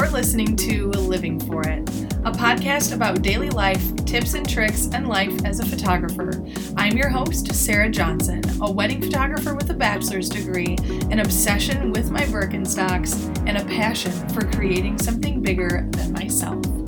You're listening to Living for It, a podcast about daily life, tips and tricks, and life as a photographer. I'm your host, Sarah Johnson, a wedding photographer with a bachelor's degree, an obsession with my Birkenstocks, and a passion for creating something bigger than myself.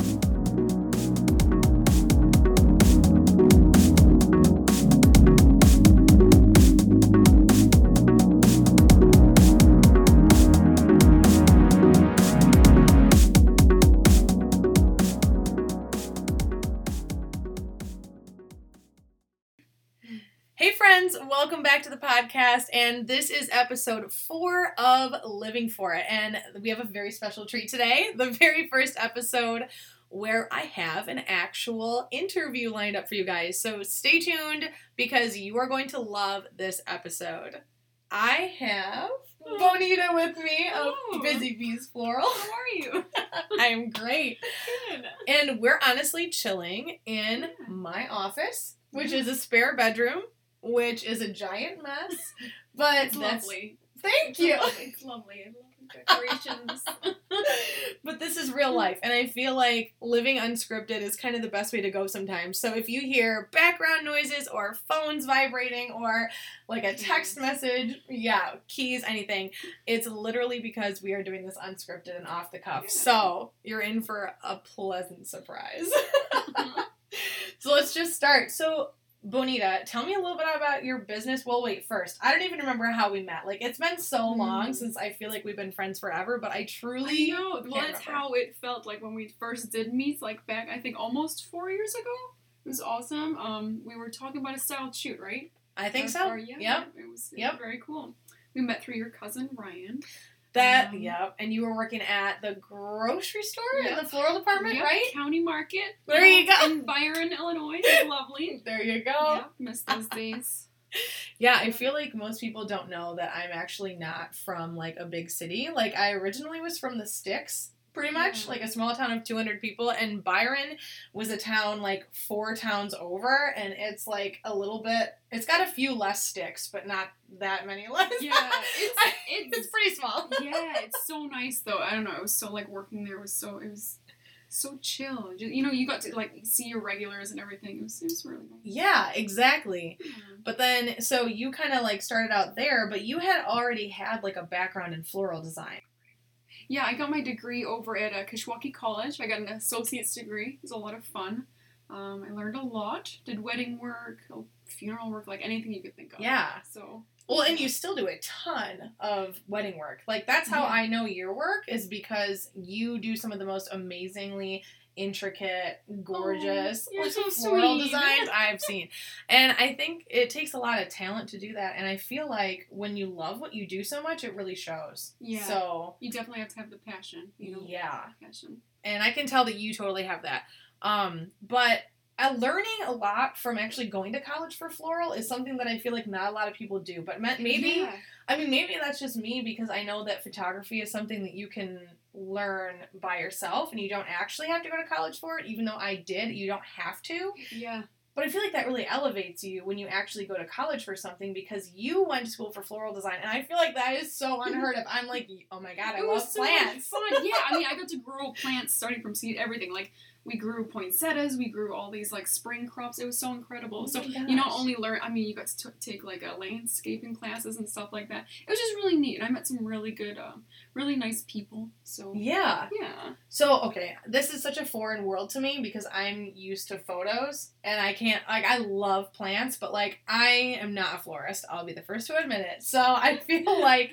Back to the podcast. And this is episode four of Living for It. And we have a very special treat today the very first episode where I have an actual interview lined up for you guys. So stay tuned because you are going to love this episode. I have Bonita with me of Oh. Busy Bees Floral. How are you? I'm great. Good. And we're honestly chilling in my office, which mm-hmm. is a spare bedroom, which is a giant mess. But It's that's lovely. thank It's you. lovely. It's lovely. I love the decorations. but this is real life, and I feel like living unscripted is kind of the best way to go sometimes. So if you hear background noises or phones vibrating or like a text message, yeah, keys, anything, it's literally because we are doing this unscripted and off the cuff. Yeah. So you're in for a pleasant surprise. so let's just start. So Bonita, tell me a little bit about your business. Well, wait, first, I don't even remember how we met. Like, it's been so long Mm. since I feel like we've been friends forever, but I I truly. know. Well, that's how it felt like when we first did meet, like back, I think almost four years ago. It was awesome. Um, we were talking about a styled shoot, right? I think so. or- yeah, Yep. It was, it Yep. was very cool. We met through your cousin Ryan. That, Um, yep. And you were working at the grocery store in the floral department, Yep, right? County Market. There you go. In Byron, Illinois. It's lovely. There you go. Yeah, missed those days. Yeah, I feel like most people don't know that I'm actually not from like a big city. Like I originally was from the sticks, pretty much, Yeah. like a small town of 200 people and Byron was a town like four towns over and it's like a little bit it's got a few less sticks, but not that many less. Yeah, it's it's it's pretty small. yeah, it's so nice though. I don't know. It was so like working there was so it was so chill. Ju- You know, you got to like see your regulars and everything. It was it was really nice. Yeah, exactly. Yeah. But then so you kind of like started out there, but you had already had like a background in floral design. Yeah, I got my degree over at uh, Kishwaukee College. I got an associate's degree. It was a lot of fun. Um, I learned a lot. Did wedding work, funeral work, like anything you could think of. Yeah. So. Well, and you still do a ton of wedding work. Like that's how Yeah. I know your work is because you do some of the most amazingly intricate, gorgeous, you're so floral sweet. designs I've seen. And I think it takes a lot of talent to do that. And I feel like when you love what you do so much, it really shows. Yeah. So You definitely have to have the passion. You know. yeah. Passion. and I can tell that you totally have that. Um, but uh, learning a lot from actually going to college for floral is something that I feel like not a lot of people do. But maybe Yeah. I mean maybe that's just me because I know that photography is something that you can learn by yourself and you don't actually have to go to college for it. Even though I did, you don't have to. Yeah. But I feel like that really elevates you when you actually go to college for something because you went to school for floral design, and I feel like that is so unheard of. I'm like, oh my god, I it love so plants. fun. Yeah, I mean, I got to grow plants starting from seed, everything. Like we grew poinsettias, we grew all these like spring crops. It was so incredible. Oh so my you not only learn, I mean, you got to t- take like a landscaping classes and stuff like that. It was just really neat. And I met some really good, um, really nice people. So Yeah. yeah, So, okay, this is such a foreign world to me because I'm used to photos and I can't, like, I love plants, but, like, I am not a florist. I'll be the first to admit it. So, I feel like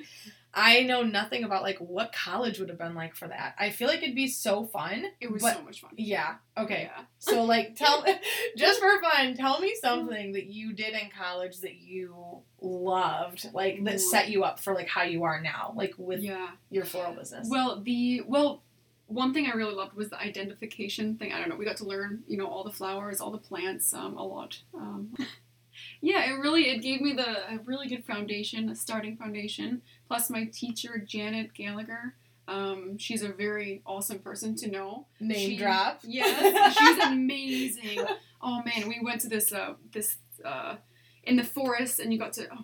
I know nothing about, like, what college would have been like for that. I feel like it'd be so fun. it was but, so much fun. Yeah, okay. Yeah. So, like, tell, just for fun, tell me something that you did in college that you loved, like, that set you up for, like, how you are now, like, with yeah. your floral business. Well, the well, one thing I really loved was the identification thing. I don't know. We got to learn, you know, all the flowers, all the plants, um, a lot. Um, yeah, it really it gave me the a really good foundation, a starting foundation. Plus, my teacher Janet Gallagher. Um, she's a very awesome person to know. Name She- drop. Yes, she's amazing. Oh man, we went to this uh this uh in the forest and you got to oh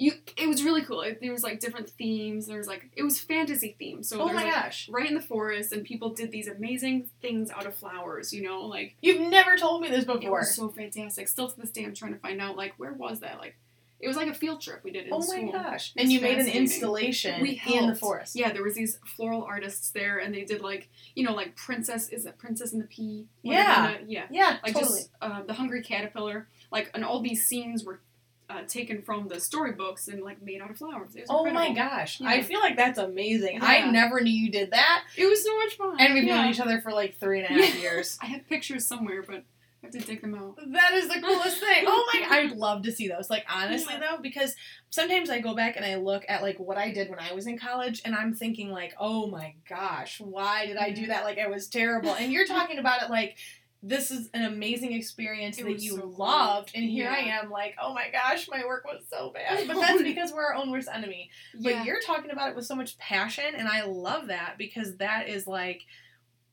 you it was really cool. It, there was like different themes. There was like it was fantasy themed. So Oh my like gosh. right in the forest, and people did these amazing things out of flowers. You know, like You've never told me this before. it was so fantastic. Still to this day, I'm trying to find out like where was that? Like it was like a field trip we did in Oh my gosh. And you made an installation We in the forest. Yeah, there was these floral artists there, and they did like you know like princess is it Princess and the Pea? Yeah. The- yeah. Yeah, Like totally. just uh, the Hungry Caterpillar, like and all these scenes were uh, taken from the storybooks and like made out of flowers. It was Oh my gosh. Yeah. I feel like that's amazing. I never knew you did that. It was so much fun. And we've yeah. known each other for like three and a half Yeah. years. I have pictures somewhere, but I have to dig them out. That is the coolest thing. Oh my! I'd love to see those. Like honestly Yeah. though, because sometimes I go back and I look at like what I did when I was in college, and I'm thinking like, oh my gosh, why did I do that? Like I was terrible. And you're talking about it like this is an amazing experience It that you so cool. loved, and here I am like, oh my gosh, my work was so bad. But that's because we're our own worst enemy. But Yeah. you're talking about it with so much passion, and I love that because that is like,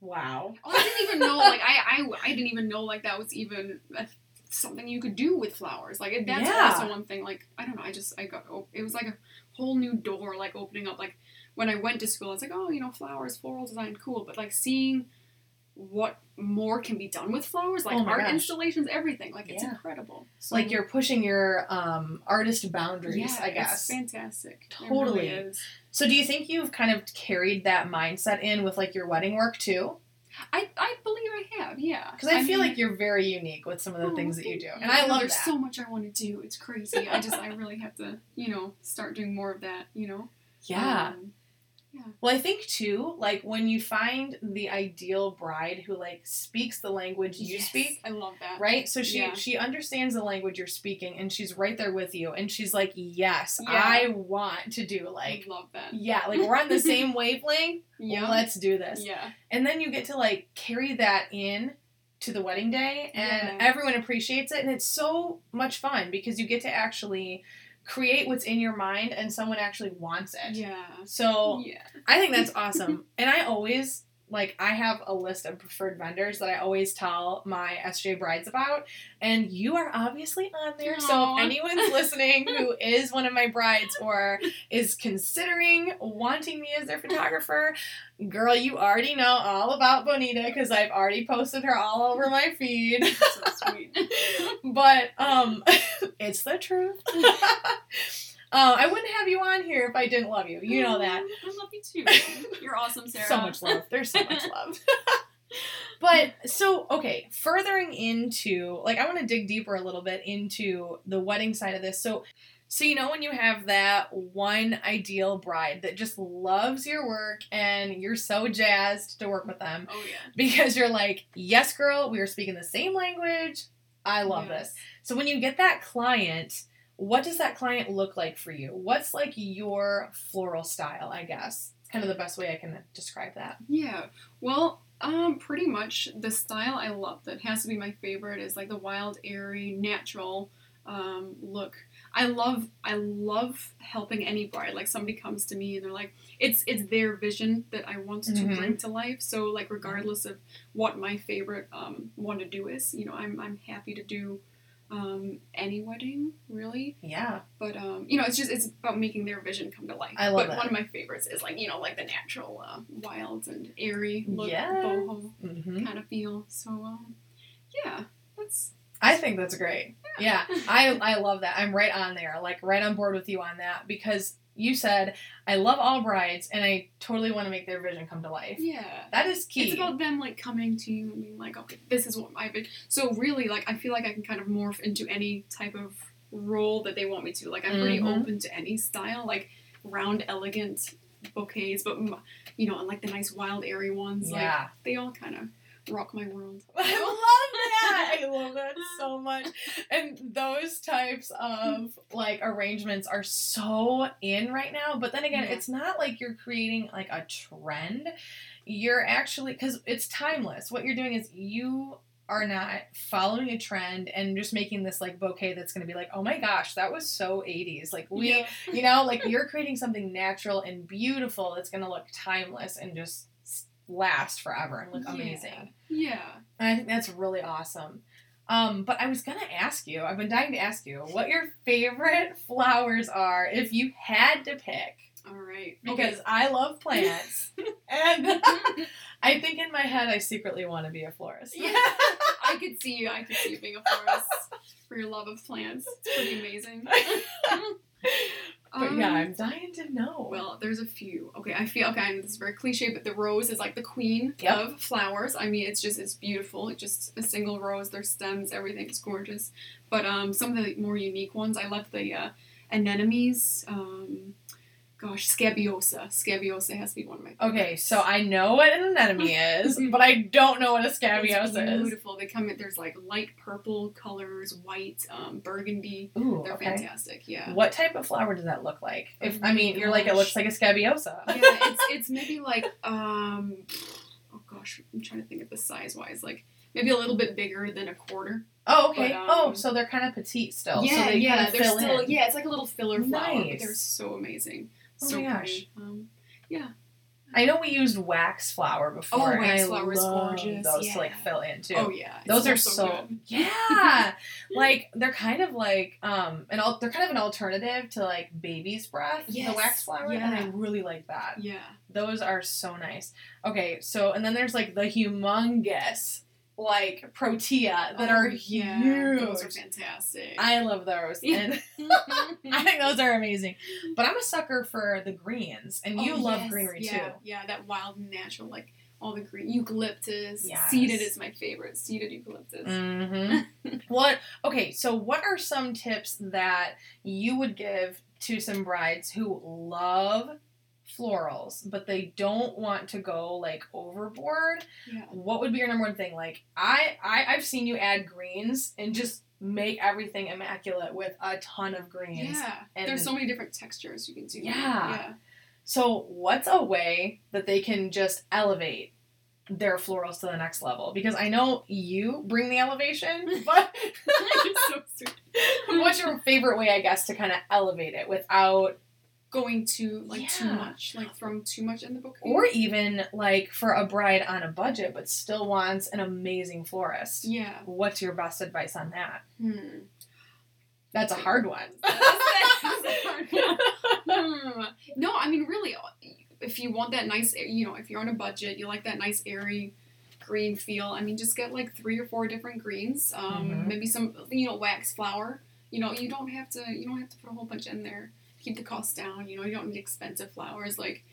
wow. Oh, I didn't even know. Like I, I, I didn't even know like that was even a, something you could do with flowers. Like it- that's Yeah. also one thing. Like I don't know. I just I got oh, it was like a whole new door like opening up. Like when I went to school, it's like oh you know flowers, floral design, cool. But like seeing what more can be done with flowers, like Oh art gosh. installations, everything. Like it's Yeah. incredible. So, like you're pushing your um, artist boundaries, yeah, I guess. it's fantastic. Totally. really is. So do you think you've kind of carried that mindset in with like your wedding work too? I, I believe I have, yeah. Because I, feel mean- like you're very unique with some of the Oh, things that you do, and I love There's that. so much I want to do. It's crazy. I just I really have to, you know, start doing more of that. You know. yeah. Um, Well, I think too, like when you find the ideal bride who like speaks the language you yes, speak, I love that. right? So she Yeah. she understands the language you're speaking, and she's right there with you, and she's like, "Yes, Yeah. I want to do like." I love that. Yeah, like we're on the same wavelength. Yeah. Let's do this. Yeah. And then you get to like carry that in to the wedding day and Yeah. everyone appreciates it and it's so much fun because you get to actually create what's in your mind and someone actually wants it. Yeah. So Yeah. I think that's awesome. and I always like I have a list of preferred vendors that I always tell my SJ brides about and you are obviously on there. So Aw. if anyone's listening who is one of my brides or is considering wanting me as their photographer, girl, you already know all about Bonita because I've already posted her all over my feed. so sweet. but um it's the truth. Uh, I wouldn't have you on here if I didn't love you. You know that. I love you too. You're awesome, Sarah. So much love. There's so much love. but so okay, furthering into like I want to dig deeper a little bit into the wedding side of this. So so you know when you have that one ideal bride that just loves your work and you're so jazzed to work with them Oh yeah. because you're like, "Yes, girl, we are speaking the same language. I love Yes. this." So when you get that client, what does that client look like for you? What's like your floral style, I guess? It's kind of the best way I can describe that. Yeah. Well, um, pretty much the style I love that has to be my favorite is like the wild, airy, natural um, look. I love I love helping any bride. Like somebody comes to me and they're like, it's it's their vision that I want to Mhm. bring to life. So like regardless of what my favorite um, one to do is, you know, I'm I'm happy to do um, any wedding really. Yeah. But um, you know, it's just it's about making their vision come to life. I love but that. one of my favorites is like you know like the natural, uh, wild and airy look, Yeah. boho hmm kind of feel. So um, yeah, that's I think that's great. Yeah, I I love that. I'm right on there, like right on board with you on that because you said I love all brides and I totally want to make their vision come to life. yeah. That is key. It's about them like coming to you and being like, okay, this is what my vision. So really, like, I feel like I can kind of morph into any type of role that they want me to. Like, I'm pretty Mhm. open to any style, like round, elegant bouquets, but you know, and like the nice wild, airy ones. Like, yeah. they all kind of rock my world. I love that. I love that so much. And those types of like arrangements are so in right now. But then again, Yeah. it's not like you're creating like a trend. You're actually because it's timeless. What you're doing is you are not following a trend and just making this like bouquet that's going to be like, oh my gosh, that was so 80s. Like we, Yeah. you know, like you're creating something natural and beautiful that's going to look timeless and just last forever and look amazing. Yeah. And I think that's really awesome. Um, but I was gonna ask you. I've been dying to ask you what your favorite flowers are if you had to pick. All right. Because I love plants, and I think in my head I secretly want to be a florist. Yeah. I could see you. I could see you being a florist for your love of plants. It's pretty amazing. But yeah, Um, I'm dying to know. Well, there's a few. Okay, I feel okay. and This is very cliche, but the rose is like the queen Yep. of flowers. I mean, it's just it's beautiful. It's just a single rose. Their stems, everything everything's gorgeous. But um, some of the more unique ones, I love the uh, anemones. Um, gosh, scabiosa. Scabiosa has to be one of my. okay, so I know what an anemone is, but I don't know what a It's scabiosa is. beautiful. They come in. There's like light purple colors, white, um, burgundy. Ooh, They're okay. fantastic. Yeah. What type of flower does that look like? If Oh I mean, you're like it looks like a scabiosa. yeah, it's it's maybe like um oh gosh, I'm trying to think of the size wise, like maybe a little bit bigger than a quarter. Oh, okay. But, um, oh, so they're kind of petite still. so yeah, they yeah, kind of they're still in. yeah, it's like a little filler flower, but they're so amazing. Oh so my gosh. pretty. Um, yeah. I know we used wax flower before. Oh, wax flower is gorgeous, Those to like fill in too. oh yeah, it Those are so, good. yeah, like they're kind of like um an al- they're kind of an alternative to like baby's breath, the wax flower, yeah. and I really like that. Yeah. Those are so nice. Okay, so and then there's like the humongous like protea that Oh, are yeah, huge. Those are fantastic. I love those, and I think those are amazing. But I'm a sucker for the greens, and you Oh, love yes, greenery yeah, too. Yeah, that wild natural like all the green eucalyptus. Yes. Seeded is my favorite. Seeded eucalyptus. Mm-hmm. what? Okay, so what are some tips that you would give to some brides who love florals, but they don't want to go like overboard? Yeah. What would be your number one thing? Like I, I I've seen you add greens and just make everything immaculate with a ton of greens. Yeah. and- There's so many different textures you can do. Yeah. Yeah. So, what's a way that they can just elevate their florals to the next level? Because I know you bring the elevation, but so what's your favorite way, I guess, to kind of elevate it without, Going too like too much, like throwing too much in the bouquet. or even like for a bride on a budget but still wants an amazing florist? yeah. What's your best advice on that? Hmm. That's a hard one. That's a hard one. Hmm. No, I mean really, if you want that nice, you know, if you're on a budget, you like that nice airy green feel. I mean, just get like three or four different greens. Um, Mhm. maybe some, you know, wax flower. You know, you don't have to. You don't have to put a whole bunch in there. Keep the cost down. You know, you don't need expensive flowers like.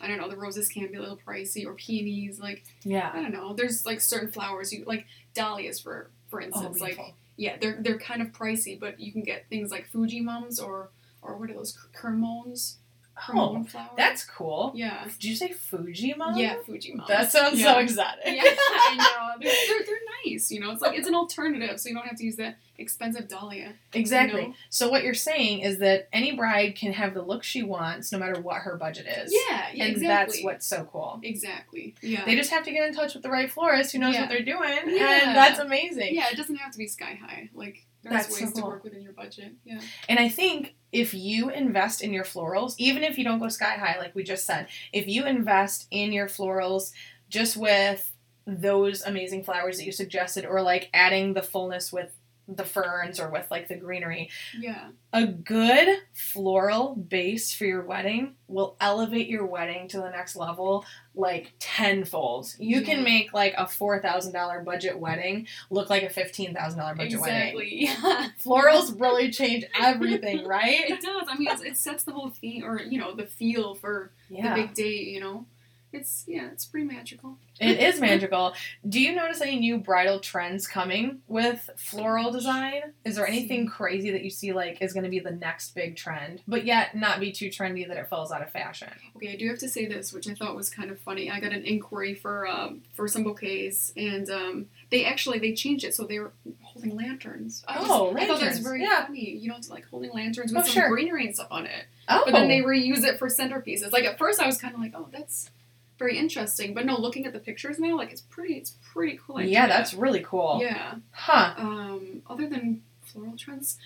I don't know. The roses can be a little pricey, or peonies. Like yeah. I don't know. There's like certain flowers you like dahlias for for Oh, instance. like yeah, they're they're kind of pricey, but you can get things like Fuji mums or or what are those Kermones? Oh, that's cool. yeah, Did you say Fuji mom? yeah, Fuji mums. That sounds yeah. so exotic. yeah, I know. They're, they're, they're nice. You know, it's like it's an alternative, so you don't have to use that expensive dahlia. Exactly. You know? So what you're saying is that any bride can have the look she wants no matter what her budget is. Yeah, yeah, and exactly. that's what's so cool. exactly. Yeah. They just have to get in touch with the right florist who knows Yeah. what they're doing, Yeah. and that's amazing. yeah, it doesn't have to be sky high. Like there's That's so ways to work within your budget. Yeah. And I think if you invest in your florals, even if you don't go sky high, like we just said, if you invest in your florals just with those amazing flowers that you suggested, or like adding the fullness with the ferns or with like the greenery, Yeah. a good floral base for your wedding will elevate your wedding to the next level like tenfold. You Yeah. can make like a four thousand dollar budget wedding look like a fifteen thousand dollar budget wedding. Exactly. Yeah. Florals really change everything, right? It does. I mean, it's, it sets the whole theme, or you know, the feel for Yeah, the big day. You know, it's yeah, it's pretty magical. it is magical. Do you notice any new bridal trends coming with floral design? Is there anything crazy that you see like is going to be the next big trend, but yet not be too trendy that it falls out of fashion? Okay, I do have to say this, which I thought was kind of funny. I got an inquiry for um, for some bouquets, and um, they actually they changed it so they were holding lanterns. I, Oh, I thought that was very yeah. funny. You know, it's like holding lanterns with Oh, some sure. greenery and stuff on it. Oh, But then they reuse it for centerpieces. Like at first, I was kind of like, oh, that's very interesting. But no, looking at the pictures now, like it's pretty, it's pretty cool. yeah, that's really cool. yeah. Huh. Um, other than floral trends,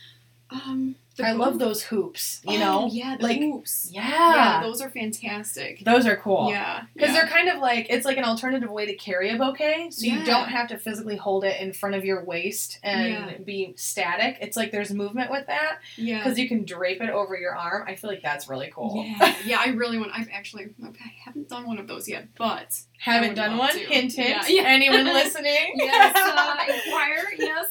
Um, I love those hoops. You Oh, know, yeah, the like hoops. yeah, Yeah, those are fantastic. those are cool. Yeah, Because yeah. they're kind of like it's like an alternative way to carry a bouquet, so you don't have to physically hold it in front of your waist and Yeah. be static. It's like there's movement with that yeah. because you can drape it over your arm. I feel like that's really cool. Yeah, yeah, I really want. I've actually, I haven't done one of those yet, but Haven't done one? to. Hint, hint. Yeah, yeah. Anyone listening? yes, uh, inquire. Yes.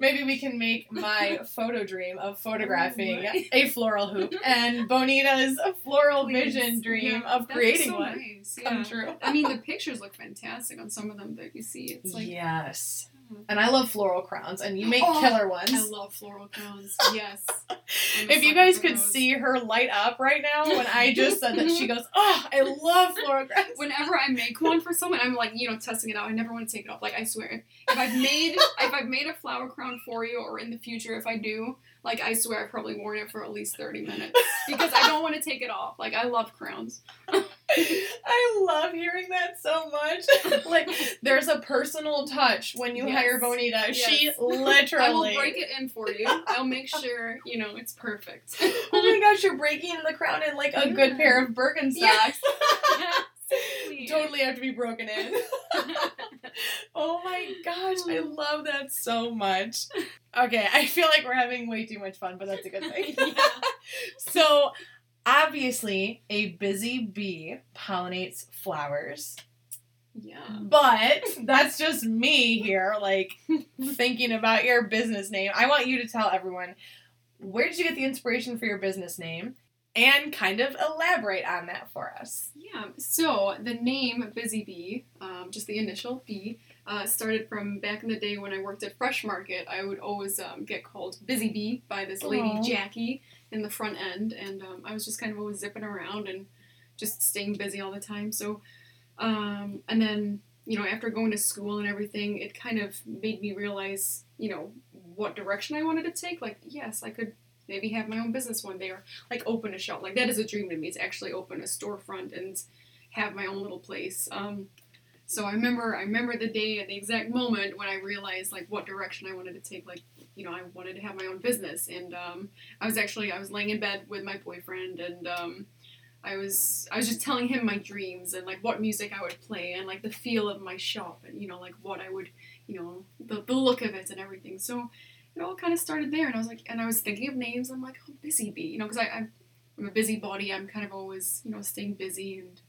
Maybe we can make my photo dream of oh photographing Oh, a floral hoop and Bonita's floral Please. vision dream Yeah, of creating so one nice, come true. I mean, the pictures look fantastic on some of them that you see. It's like yes. Oh, And I love floral crowns, and you make Oh, killer ones. I love floral crowns. Yes. If you guys could those. see her light up right now when I just said that, she goes, "Oh, I love floral crowns." whenever I make one for someone, I'm like, you know, testing it out. I never want to take it off. Like I swear, if, if I've made if I've made a flower crown for you, or in the future if I do, like I swear I've probably worn it for at least thirty minutes because I don't want to take it off. Like I love crowns. I love hearing that so much. like, there's a personal touch when you Yes. hire Bonita. She literally. I will break it in for you. I'll make sure you know it's perfect. oh my gosh, you're breaking in the crown in like a good pair of Birkenstocks. Yeah. totally have to be broken in. oh my gosh, I love that so much. Okay, I feel like we're having way too much fun, but that's a good thing. Yeah. So, obviously, a busy bee pollinates flowers, yeah. but that's just me here, like thinking about your business name. I want you to tell everyone where did you get the inspiration for your business name and kind of elaborate on that for us. Yeah, so the name Busy Bee, um, just the initial B, uh, started from back in the day when I worked at Fresh Market. I would always um, get called Busy Bee by this lady, Aw. Jackie, in the front end, and um, I was just kind of always zipping around and just staying busy all the time. So, um, and then, you know, after going to school and everything, it kind of made me realize, you know, what direction I wanted to take. Like, yes, I could maybe have my own business one day or like open a shop. Like that is a dream to me to actually open a storefront and have my own little place. Um, so I remember I remember the day and the exact moment when I realized like what direction I wanted to take. Like you know I wanted to have my own business and um, I was actually I was laying in bed with my boyfriend and um, I was I was just telling him my dreams and like what music I would play and like the feel of my shop and you know like what I would you know the, the look of it and everything. So it all kind of started there and I was like and I was thinking of names. I'm like oh busy bee you know because I I'm, I'm a busybody. I'm kind of always you know staying busy and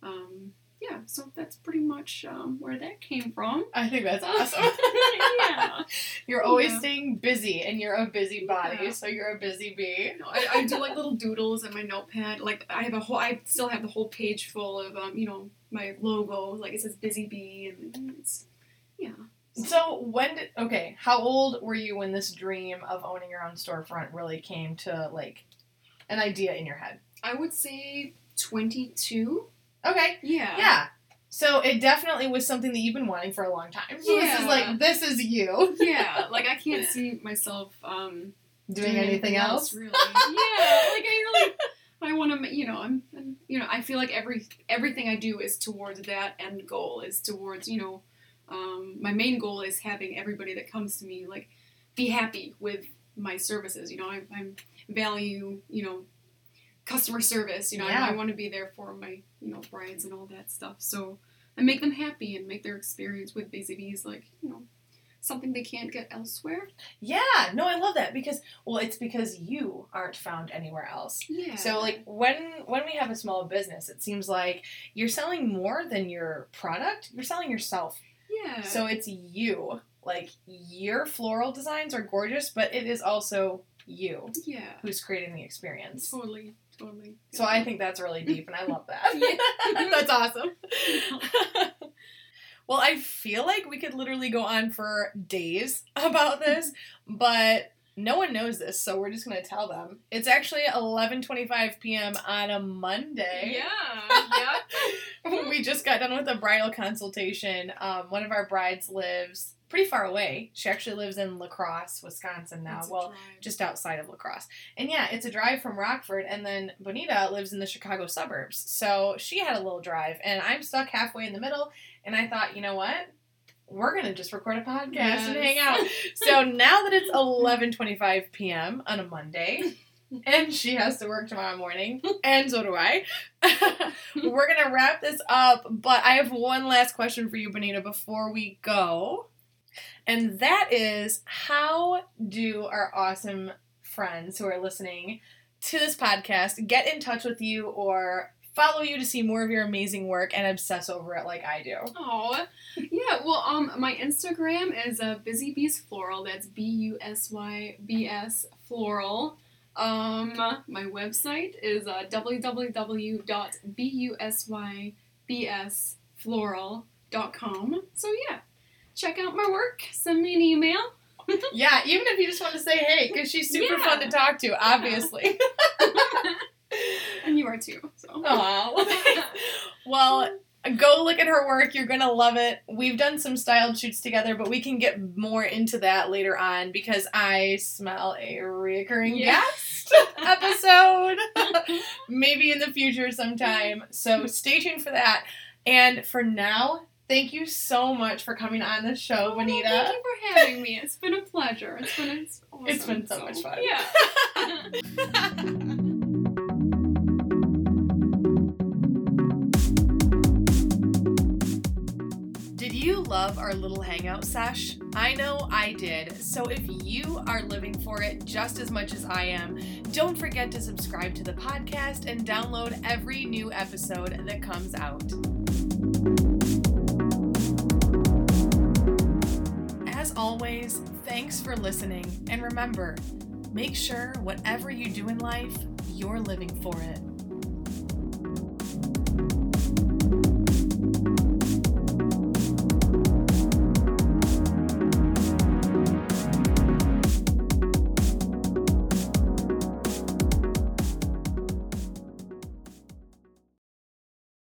um, yeah. So that's pretty much um, where that came from. I think that's awesome. yeah. You're always Yeah. staying busy and you're a busy body, Yeah. so you're a busy bee. No, I, I do like little doodles in my notepad. Like I have a whole, I still have the whole page full of um, you know, my logo. Like it says Busy Bee, and it's yeah. So when did okay, how old were you when this dream of owning your own storefront really came to like an idea in your head? I would say twenty two. Okay. Yeah. Yeah. So it definitely was something that you've been wanting for a long time. So this is like this is you Yeah. Like I can't see myself um, doing anything else. really. Yeah. Like I really. I want to, you know, I'm, I'm, you know, I feel like every everything I do is towards that end goal. Is towards, you know, um, my main goal is having everybody that comes to me like be happy with my services. You know, I, I'm value, you know, customer service. You know, Yeah. I, I want to be there for my, you know, brides and all that stuff. So I make them happy and make their experience with Busy Bees like, you know, something they can't get elsewhere. Yeah, no, I love that because well, it's because you aren't found anywhere else. Yeah. So like when when we have a small business, it seems like you're selling more than your product. You're selling yourself. yeah. So it's you. Like your floral designs are gorgeous, but it is also you yeah. who's creating the experience. Totally. Totally. So I think that's really deep and I love that. That's awesome. well, I feel like we could literally go on for days about this, but no one knows this, so we're just going to tell them. It's actually 11:25 p.m. on a Monday. Yeah. Yeah. we just got done with a bridal consultation. Um, one of our brides lives pretty far away. She actually lives in La Crosse, Wisconsin now. A well, just outside of La Crosse. And yeah, it's a drive from Rockford, and then Bonita lives in the Chicago suburbs. So she had a little drive, and I'm stuck halfway in the middle. And I thought, you know what? we're gonna just record a podcast and hang out. So now that it's 11:25 p.m. on a Monday, and she has to work tomorrow morning, and so do I. we're gonna wrap this up, but I have one last question for you, Bonita, before we go, and that is, how do our awesome friends who are listening to this podcast get in touch with you or follow you to see more of your amazing work and obsess over it like I do? Oh, yeah. Well, um, my Instagram is uh, Busy Bees Floral. That's B U S Y B S Floral. Um, my website is uh, www.busybsfloral.com. So yeah, check out my work. Send me an email. Yeah, even if you just want to say hey, because she's super Yeah. fun to talk to, obviously. and you are too. So. Aw. well, go look at her work. You're going to love it. We've done some styled shoots together, but we can get more into that later on because I smell a reoccurring Yeah. guest episode. Maybe in the future sometime. So stay tuned for that. And for now, thank you so much for coming on the show, Oh, Bonita. Thank you for having me. It's been a pleasure. It's been it's, awesome. It's been so much fun. Yeah. Did you love our little hangout sesh? I know I did. So if you are living for it just as much as I am, don't forget to subscribe to the podcast and download every new episode that comes out. Always, thanks for listening. And remember, make sure whatever you do in life, you're living for it.